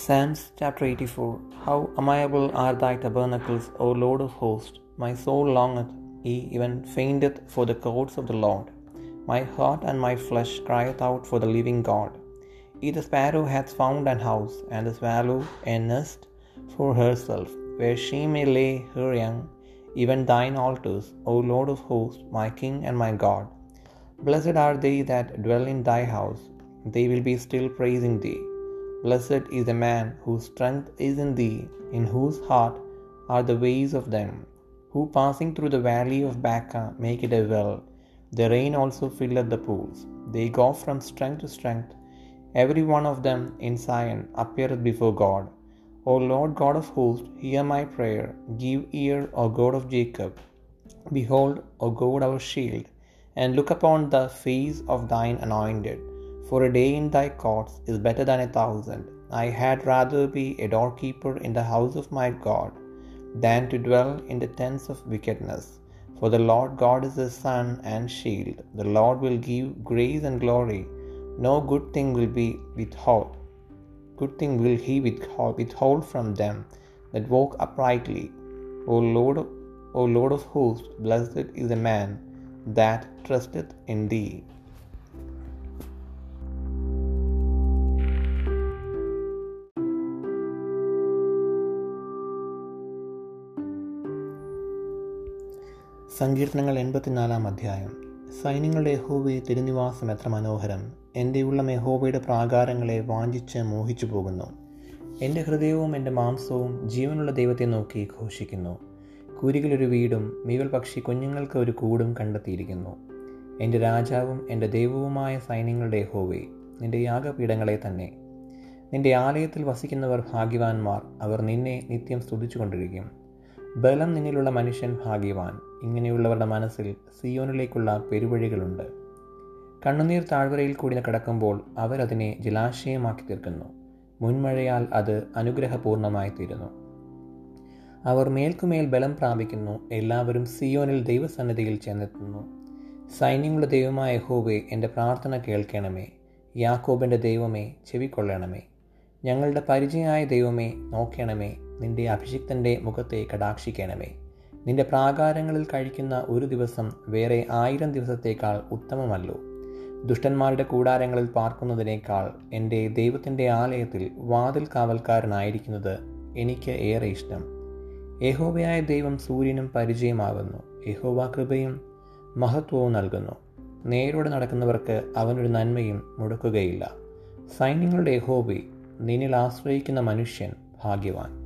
Psalms chapter 84 How amiable are thy tabernacles, O Lord of hosts! My soul longeth, yea, even fainteth for the courts of the Lord. My heart and my flesh crieth out for the living God. Yea, the sparrow hath found an house, and the swallow a nest for herself, where she may lay her young, even thine altars, O Lord of hosts, my King and my God. Blessed are they that dwell in thy house, they will be still praising thee. Blessed is the man whose strength is in thee, in whose heart are the ways of them, who passing through the valley of Baca make it a well. The rain also filleth the pools. They go from strength to strength. Every one of them in Zion appeareth before God. O Lord God of hosts, hear my prayer. Give ear, O God of Jacob. Behold, O God our shield, and look upon the face of thine anointed. For a day in thy courts is better than a thousand. I had rather be a doorkeeper in the house of my God than to dwell in the tents of wickedness. For the Lord God is the sun and shield. The Lord will give grace and glory. No good thing will be withheld. Good thing will he withhold from them that walk uprightly. O Lord, O Lord of hosts, blessed is the man that trusteth in thee. സങ്കീർത്തനങ്ങൾ എൺപത്തിനാലാം അധ്യായം. സൈന്യങ്ങളുടെ യഹോവയെ തിരുനിവാസം എത്ര മനോഹരം. എന്റെ ഉള്ളം യഹോവയുടെ പ്രാകാരങ്ങളെ വാഞ്ചിച്ച് മോഹിച്ചു പോകുന്നു. എന്റെ ഹൃദയവും എന്റെ മാംസവും ജീവനുള്ള ദൈവത്തെ നോക്കി ഘോഷിക്കുന്നു. കുരികളൊരു വീടും മീവൽ പക്ഷി കുഞ്ഞുങ്ങൾക്ക് ഒരു കൂടും കണ്ടെത്തിയിരിക്കുന്നു. എന്റെ രാജാവും എന്റെ ദൈവവുമായ സൈന്യങ്ങളുടെ യഹോവേ നിന്റെ യാഗപീഠങ്ങളെ തന്നെ. നിന്റെ ആലയത്തിൽ വസിക്കുന്നവർ ഭാഗ്യവാന്മാർ അവർ നിന്നെ നിത്യം സ്തുതിച്ചുകൊണ്ടിരിക്കും. ബലം നിന്നിലുള്ള മനുഷ്യൻ ഭാഗ്യവാൻ. ഇങ്ങനെയുള്ളവരുടെ മനസ്സിൽ സിയോനിലേക്കുള്ള പെരുവഴികളുണ്ട്. കണ്ണുനീർ താഴ്വരയിൽ കൂടി കിടക്കുമ്പോൾ അവരതിനെ ജലാശയമാക്കി തീർക്കുന്നു. മുൻമഴയാൽ അത് അനുഗ്രഹപൂർണമായി തീരുന്നു അവർ മേൽക്കുമേൽ ബലം പ്രാപിക്കുന്നു. എല്ലാവരും സിയോനിൽ ദൈവസന്നിധിയിൽ ചെന്നെത്തുന്നു. സൈന്യങ്ങളുടെ ദൈവമായ ഹോവേ എന്റെ പ്രാർത്ഥന കേൾക്കണമേ. യാക്കോബിന്റെ ദൈവമേ ചെവിക്കൊള്ളണമേ. ഞങ്ങളുടെ പരിചയമായ ദൈവമേ നോക്കണമേ. നിന്റെ അഭിഷിക്തന്റെ മുഖത്തെ കടാക്ഷിക്കണമേ. നിന്റെ പ്രാകാരങ്ങളിൽ കഴിക്കുന്ന ഒരു ദിവസം വേറെ ആയിരം ദിവസത്തേക്കാൾ ഉത്തമമല്ലോ. ദുഷ്ടന്മാരുടെ കൂടാരങ്ങളിൽ പാർക്കുന്നതിനേക്കാൾ എന്റെ ദൈവത്തിന്റെ ആലയത്തിൽ വാതിൽ കാവൽക്കാരനായിരിക്കുന്നത് എനിക്ക് ഏറെ ഇഷ്ടം. യഹോവയായ ദൈവം സൂര്യനും പരിചയമാകുന്നു. യഹോവ കൃപയും മഹത്വവും നൽകുന്നു. നേരോടെ നടക്കുന്നവർക്ക് അവനൊരു നന്മയും മുടക്കുകയില്ല. സൈന്യങ്ങളുടെ യഹോബി നിന്നിൽ ആശ്രയിക്കുന്ന മനുഷ്യൻ ഭാഗ്യവാൻ.